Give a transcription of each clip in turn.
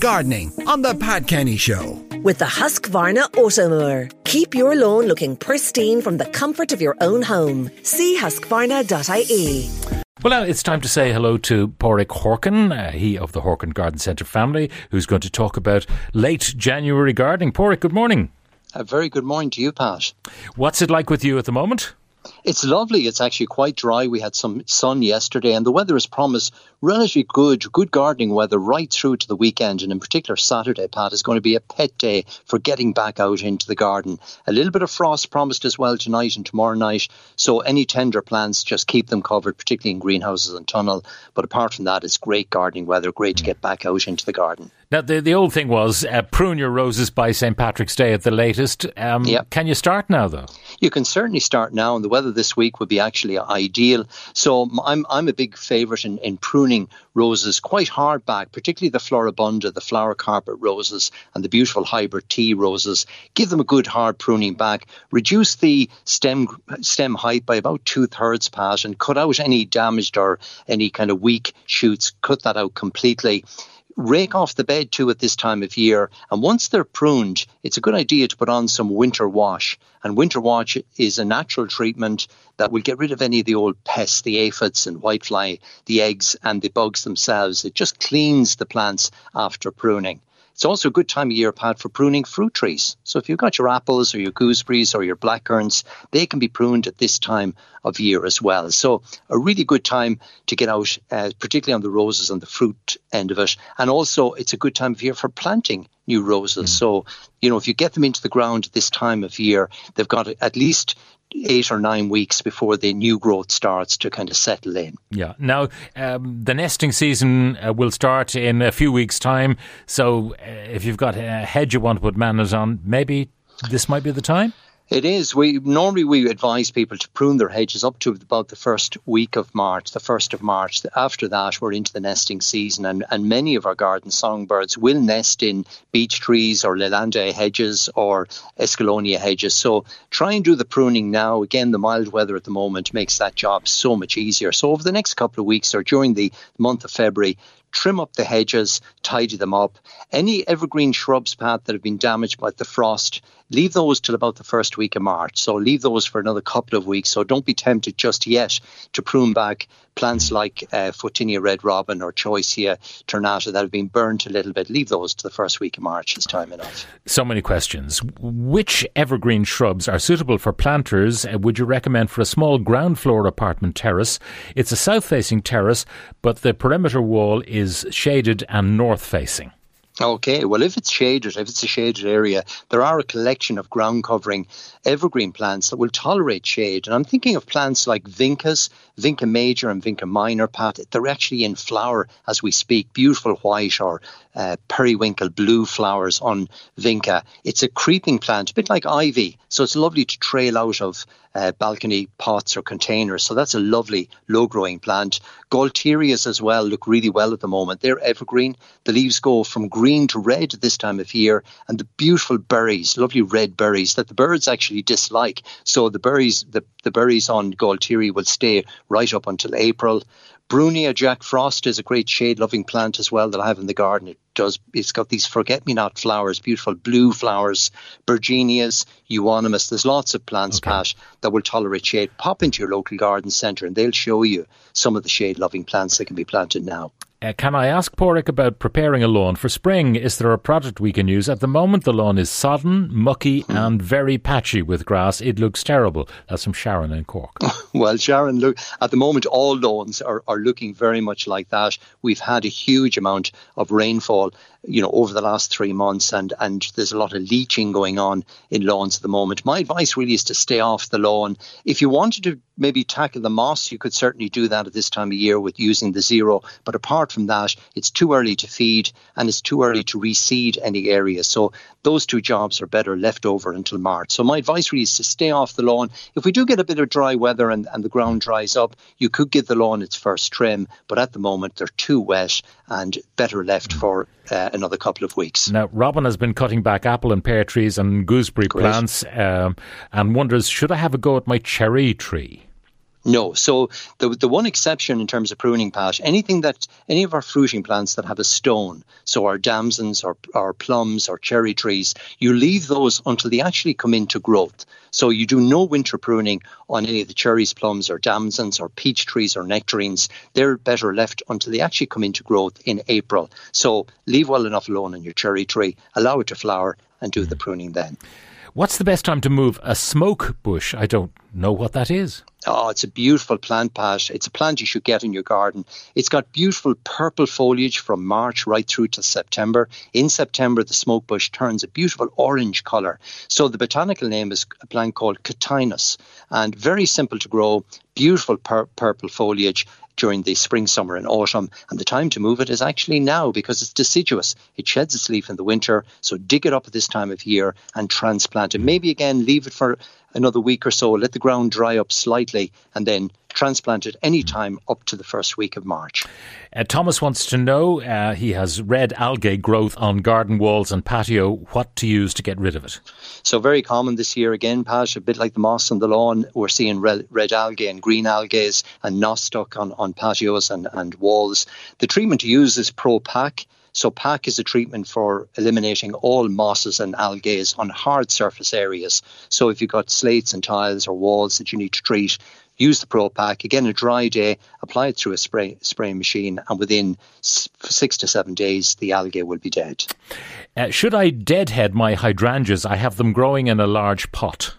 Gardening on The Pat Kenny Show. With the Husqvarna Automower. Keep your lawn looking pristine from the comfort of your own home. See husqvarna.ie. Well, now it's time to say hello to Paraic Horkan, uh, he of the Horkan Garden Centre family, who's going to talk about late January gardening. Paraic, good morning. A very good morning to you, Pat. What's it like with you at the moment? It's lovely. It's actually quite dry. We had some sun yesterday, and the weather is promised relatively good, good gardening weather right through to the weekend. And in particular, Saturday, Pat, is going to be a pet day for getting back out into the garden. A little bit of frost promised as well tonight and tomorrow night. So any tender plants, just keep them covered, particularly in greenhouses and tunnel. But apart from that, it's great gardening weather, great to get back out into the garden. Now, the, the old thing was uh, prune your roses by St. Patrick's Day at the latest. Um, yep. Can you start now, though? You can certainly start now, and the weather this week would be actually ideal. So I'm, I'm a big favourite in, in pruning roses quite hard back, particularly the Floribunda, the flower carpet roses, and the beautiful hybrid tea roses. Give them a good hard pruning back. Reduce the stem stem height by about two thirds, Pat, and cut out any damaged or any kind of weak shoots. Cut that out completely rake off the bed too at this time of year. And once they're pruned, it's a good idea to put on some winter wash. And winter wash is a natural treatment that will get rid of any of the old pests, the aphids and whitefly, the eggs and the bugs themselves. It just cleans the plants after pruning. It's also a good time of year, Pat, for pruning fruit trees. So if you've got your apples or your gooseberries or your blackcurrants, they can be pruned at this time of year as well. So a really good time to get out, uh, particularly on the roses and the fruit end of it. And also it's a good time of year for planting new roses. Mm. So, you know, if you get them into the ground at this time of year, they've got at least eight or nine weeks before the new growth starts to kind of settle in. Yeah. Now, um, the nesting season uh, will start in a few weeks' time. So, uh, if you've got a hedge you want to put manners on, maybe this might be the time? It is. We normally we advise people to prune their hedges up to about the first week of March, the first of March. After that, we're into the nesting season, and, and many of our garden songbirds will nest in beech trees or Leylandii hedges or Escallonia hedges. So try and do the pruning now. Again, the mild weather at the moment makes that job so much easier. So over the next couple of weeks or during the month of February, trim up the hedges, tidy them up. Any evergreen shrubs, Pat, that have been damaged by the frost, leave those till about the first week of March. So leave those for another couple of weeks. So don't be tempted just yet to prune back plants like uh, Photinia red robin or Choisya ternata that have been burnt a little bit. Leave those to the first week of March. It's time enough. So many questions. Which evergreen shrubs are suitable for planters? Uh, would you recommend for a small ground floor apartment terrace? It's a south facing terrace, but the perimeter wall is shaded and north facing. Okay, well, if it's shaded, if it's a shaded area, there are a collection of ground covering evergreen plants that will tolerate shade. And I'm thinking of plants like vincas, vinca major and vinca minor, Pat. They're actually in flower as we speak, beautiful white or uh, periwinkle blue flowers on vinca. It's a creeping plant, a bit like ivy. So it's lovely to trail out of uh, balcony pots or containers. So that's a lovely low growing plant. Gaultherias as well look really well at the moment. They're evergreen. The leaves go from green to red this time of year, and the beautiful berries, lovely red berries that the birds actually dislike. So the berries, the, the berries on Gaultheria will stay right up until April. Brunnera Jack Frost is a great shade loving plant as well that I have in the garden. It does it's got these forget me not flowers, beautiful blue flowers, Bergenias, euonymus. There's lots of plants, okay. Pat, that will tolerate shade. Pop into your local garden centre and they'll show you some of the shade loving plants that can be planted now. Uh, can I ask Paraic about preparing a lawn for spring? Is there a product we can use? At the moment, the lawn is sodden, mucky, mm. and very patchy with grass. It looks terrible. That's from Sharon in Cork. well, Sharon, look, at the moment, all lawns are, are looking very much like that. We've had a huge amount of rainfall you know, over the last three months, and and there's a lot of leaching going on in lawns at the moment. My advice really is to stay off the lawn. If you wanted to maybe tackle the moss, you could certainly do that at this time of year with using the zero. But apart from that, it's too early to feed and it's too early to reseed any area. So those two jobs are better left over until March. So my advice really is to stay off the lawn. If we do get a bit of dry weather and, and the ground dries up, you could give the lawn its first trim. But at the moment, they're too wet and better left for uh, another couple of weeks. Now, Robin has been cutting back apple and pear trees and gooseberry Great. plants um, and wonders should I have a go at my cherry tree? No. So the the one exception in terms of pruning, Pat, anything that any of our fruiting plants that have a stone, so our damsons or our plums or cherry trees, you leave those until they actually come into growth. So you do no winter pruning on any of the cherries, plums, or damsons, or peach trees, or nectarines. They're better left until they actually come into growth in April. So leave well enough alone on your cherry tree, allow it to flower, and do the mm. pruning then. What's the best time to move a smoke bush? I don't know what that is. Oh, it's a beautiful plant, Pat. It's a plant you should get in your garden. It's got beautiful purple foliage from March right through to September. In September, the smoke bush turns a beautiful orange colour. So the botanical name is a plant called Cotinus, and very simple to grow, beautiful pur- purple foliage during the spring, summer, and autumn. And the time to move it is actually now because it's deciduous. It sheds its leaf in the winter. So dig it up at this time of year and transplant it. Maybe again, leave it for another week or so, let the ground dry up slightly, and then transplant it any time up to the first week of March. Uh, Thomas wants to know uh, he has red algae growth on garden walls and patio. What to use to get rid of it? So, very common this year again, Pat, a bit like the moss on the lawn. We're seeing red, red algae and green algae and nostoc on, on patios and, and walls. The treatment to use is Pro Pack. So PAC is a treatment for eliminating all mosses and algae on hard surface areas. So if you've got slates and tiles or walls that you need to treat, use the Pro Pack. Again, a dry day, apply it through a spray spraying machine, and within six to seven days, the algae will be dead. Uh, should I deadhead my hydrangeas? I have them growing in a large pot.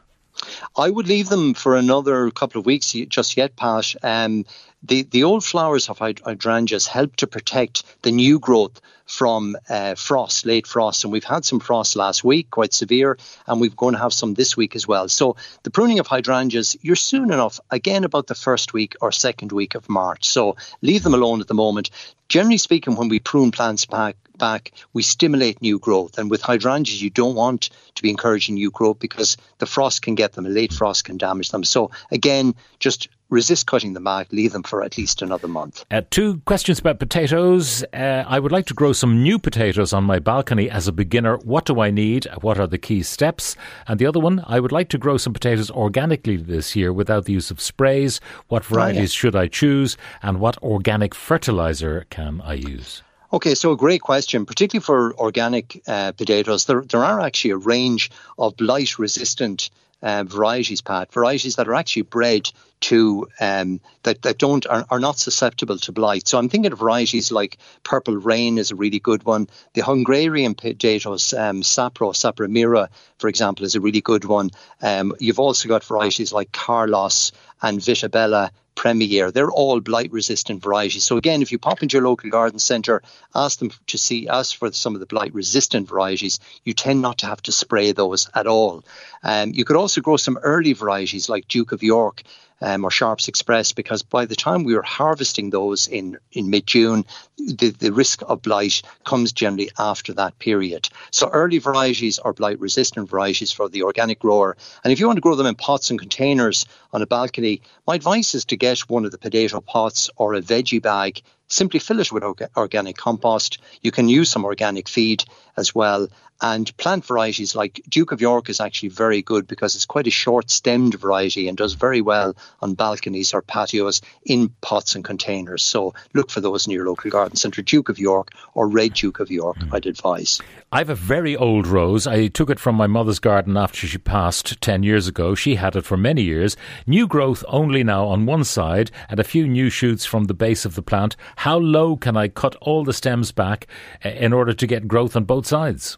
I would leave them for another couple of weeks just yet, Pat. Um, the, the old flowers of hydrangeas help to protect the new growth from uh, frost, late frost. And we've had some frost last week, quite severe, and we're going to have some this week as well. So the pruning of hydrangeas, you're soon enough, again, about the first week or second week of March. So leave them alone at the moment. Generally speaking, when we prune plants back, back, we stimulate new growth. And with hydrangeas, you don't want to be encouraging new growth because the frost can get them, a late frost can damage them. So again, just resist cutting them back, leave them for at least another month. Uh, two questions about potatoes. Uh, I would like to grow some new potatoes on my balcony as a beginner. What do I need? What are the key steps? And the other one, I would like to grow some potatoes organically this year without the use of sprays. What varieties oh, yeah. should I choose? And what organic fertilizer can I use? Okay, so a great question, particularly for organic uh, potatoes. There, there are actually a range of blight resistant uh, varieties, Pat, varieties that are actually bred to um, that that don't are, are not susceptible to blight. So I'm thinking of varieties like Purple Rain is a really good one. The Hungarian potatoes, um, Sapro Sapramira, for example, is a really good one. Um, you've also got varieties like Carlos and Vitabella Premier. They're all blight resistant varieties. So again, if you pop into your local garden centre, ask them to see ask for some of the blight resistant varieties. You tend not to have to spray those at all. Um, you could also grow some early varieties like Duke of York um, or Sharps Express because by the time we were harvesting those in, in mid June, the, the risk of blight comes generally after that period. So early varieties are blight resistant varieties for the organic grower. And if you want to grow them in pots and containers on a balcony, my advice is to get one of the potato pots or a veggie bag simply fill it with organic compost. You can use some organic feed as well. And plant varieties like Duke of York is actually very good because it's quite a short stemmed variety and does very well on balconies or patios in pots and containers. So look for those in your local garden centre. Duke of York or Red Duke of York. I'd advise. I have a very old rose. I took it from my mother's garden after she passed 10 years ago. She had it for many years. New growth only now on one side and a few new shoots from the base of the plant. How low can I cut all the stems back eh, in order to get growth on both sides?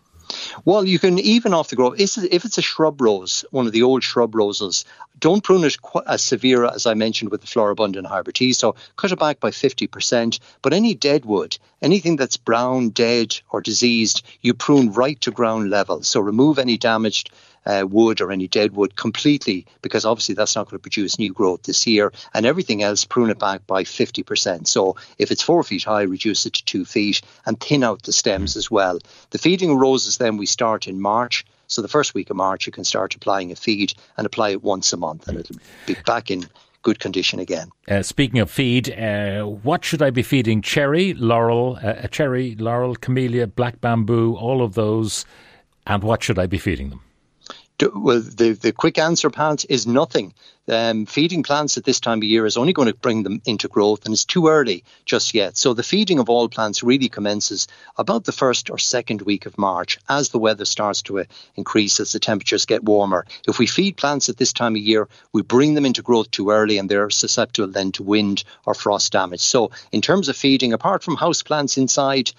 Well, you can even off the growth. If it's a shrub rose, one of the old shrub roses, don't prune it as severe as I mentioned with the Floribunda Hybrid Tea. So cut it back by 50%. But any dead wood, anything that's brown, dead, or diseased, you prune right to ground level. So remove any damaged uh, wood or any dead wood completely because obviously that's not going to produce new growth this year. And everything else, prune it back by 50%. So if it's four feet high, reduce it to two feet and thin out the stems as well. The feeding of roses then we start in March. So the first week of March, you can start applying a feed and apply it once a month, and it'll be back in good condition again. Uh, speaking of feed, uh, what should I be feeding? Cherry, laurel, uh, cherry, laurel, camellia, black bamboo, all of those, and what should I be feeding them? Well, the, the quick answer, Pat, is nothing. Um, feeding plants at this time of year is only going to bring them into growth, and it's too early just yet. So the feeding of all plants really commences about the first or second week of March as the weather starts to uh, increase, as the temperatures get warmer. If we feed plants at this time of year, we bring them into growth too early, and they're susceptible then to wind or frost damage. So in terms of feeding, apart from house plants inside,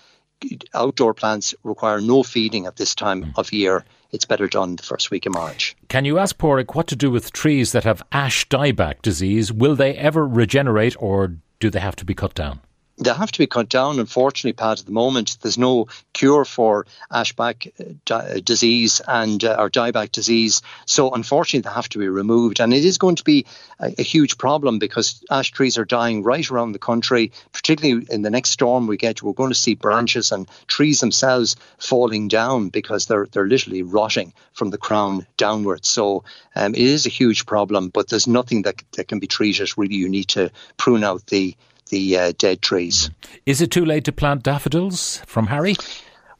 outdoor plants require no feeding at this time of year. It's better done the first week of March. Can you ask Paraic what to do with trees that have ash dieback disease? Will they ever regenerate or do they have to be cut down? They have to be cut down. Unfortunately, Pat, at the moment, there's no cure for ashback uh, uh, disease and uh, or dieback disease. So, unfortunately, they have to be removed, and it is going to be a, a, huge problem because ash trees are dying right around the country. Particularly in the next storm we get, we're going to see branches and trees themselves falling down because they're they're literally rotting from the crown downwards. So, um, it is a huge problem, but there's nothing that that can be treated. Really, you need to prune out the the uh, dead trees. Is it too late to plant daffodils from Harry?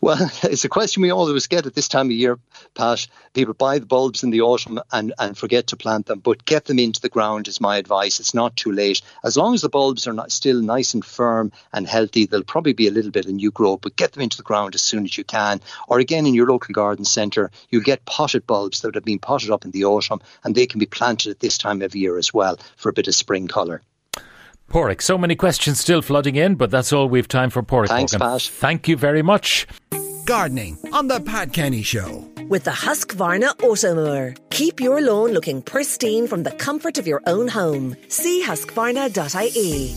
Well, it's a question we always get at this time of year, Pat. People buy the bulbs in the autumn and, and forget to plant them, but get them into the ground is my advice. It's not too late. As long as the bulbs are not still nice and firm and healthy, there'll probably be a little bit of new growth, but get them into the ground as soon as you can. Or again, in your local garden centre, you'll get potted bulbs that have been potted up in the autumn and they can be planted at this time of year as well for a bit of spring colour. Paraic, so many questions still flooding in, but that's all we've time for Paraic. Thanks, Pat. Thank you very much. Gardening on the Pat Kenny Show. With the Husqvarna Automower. Keep your lawn looking pristine from the comfort of your own home. See husqvarna.ie.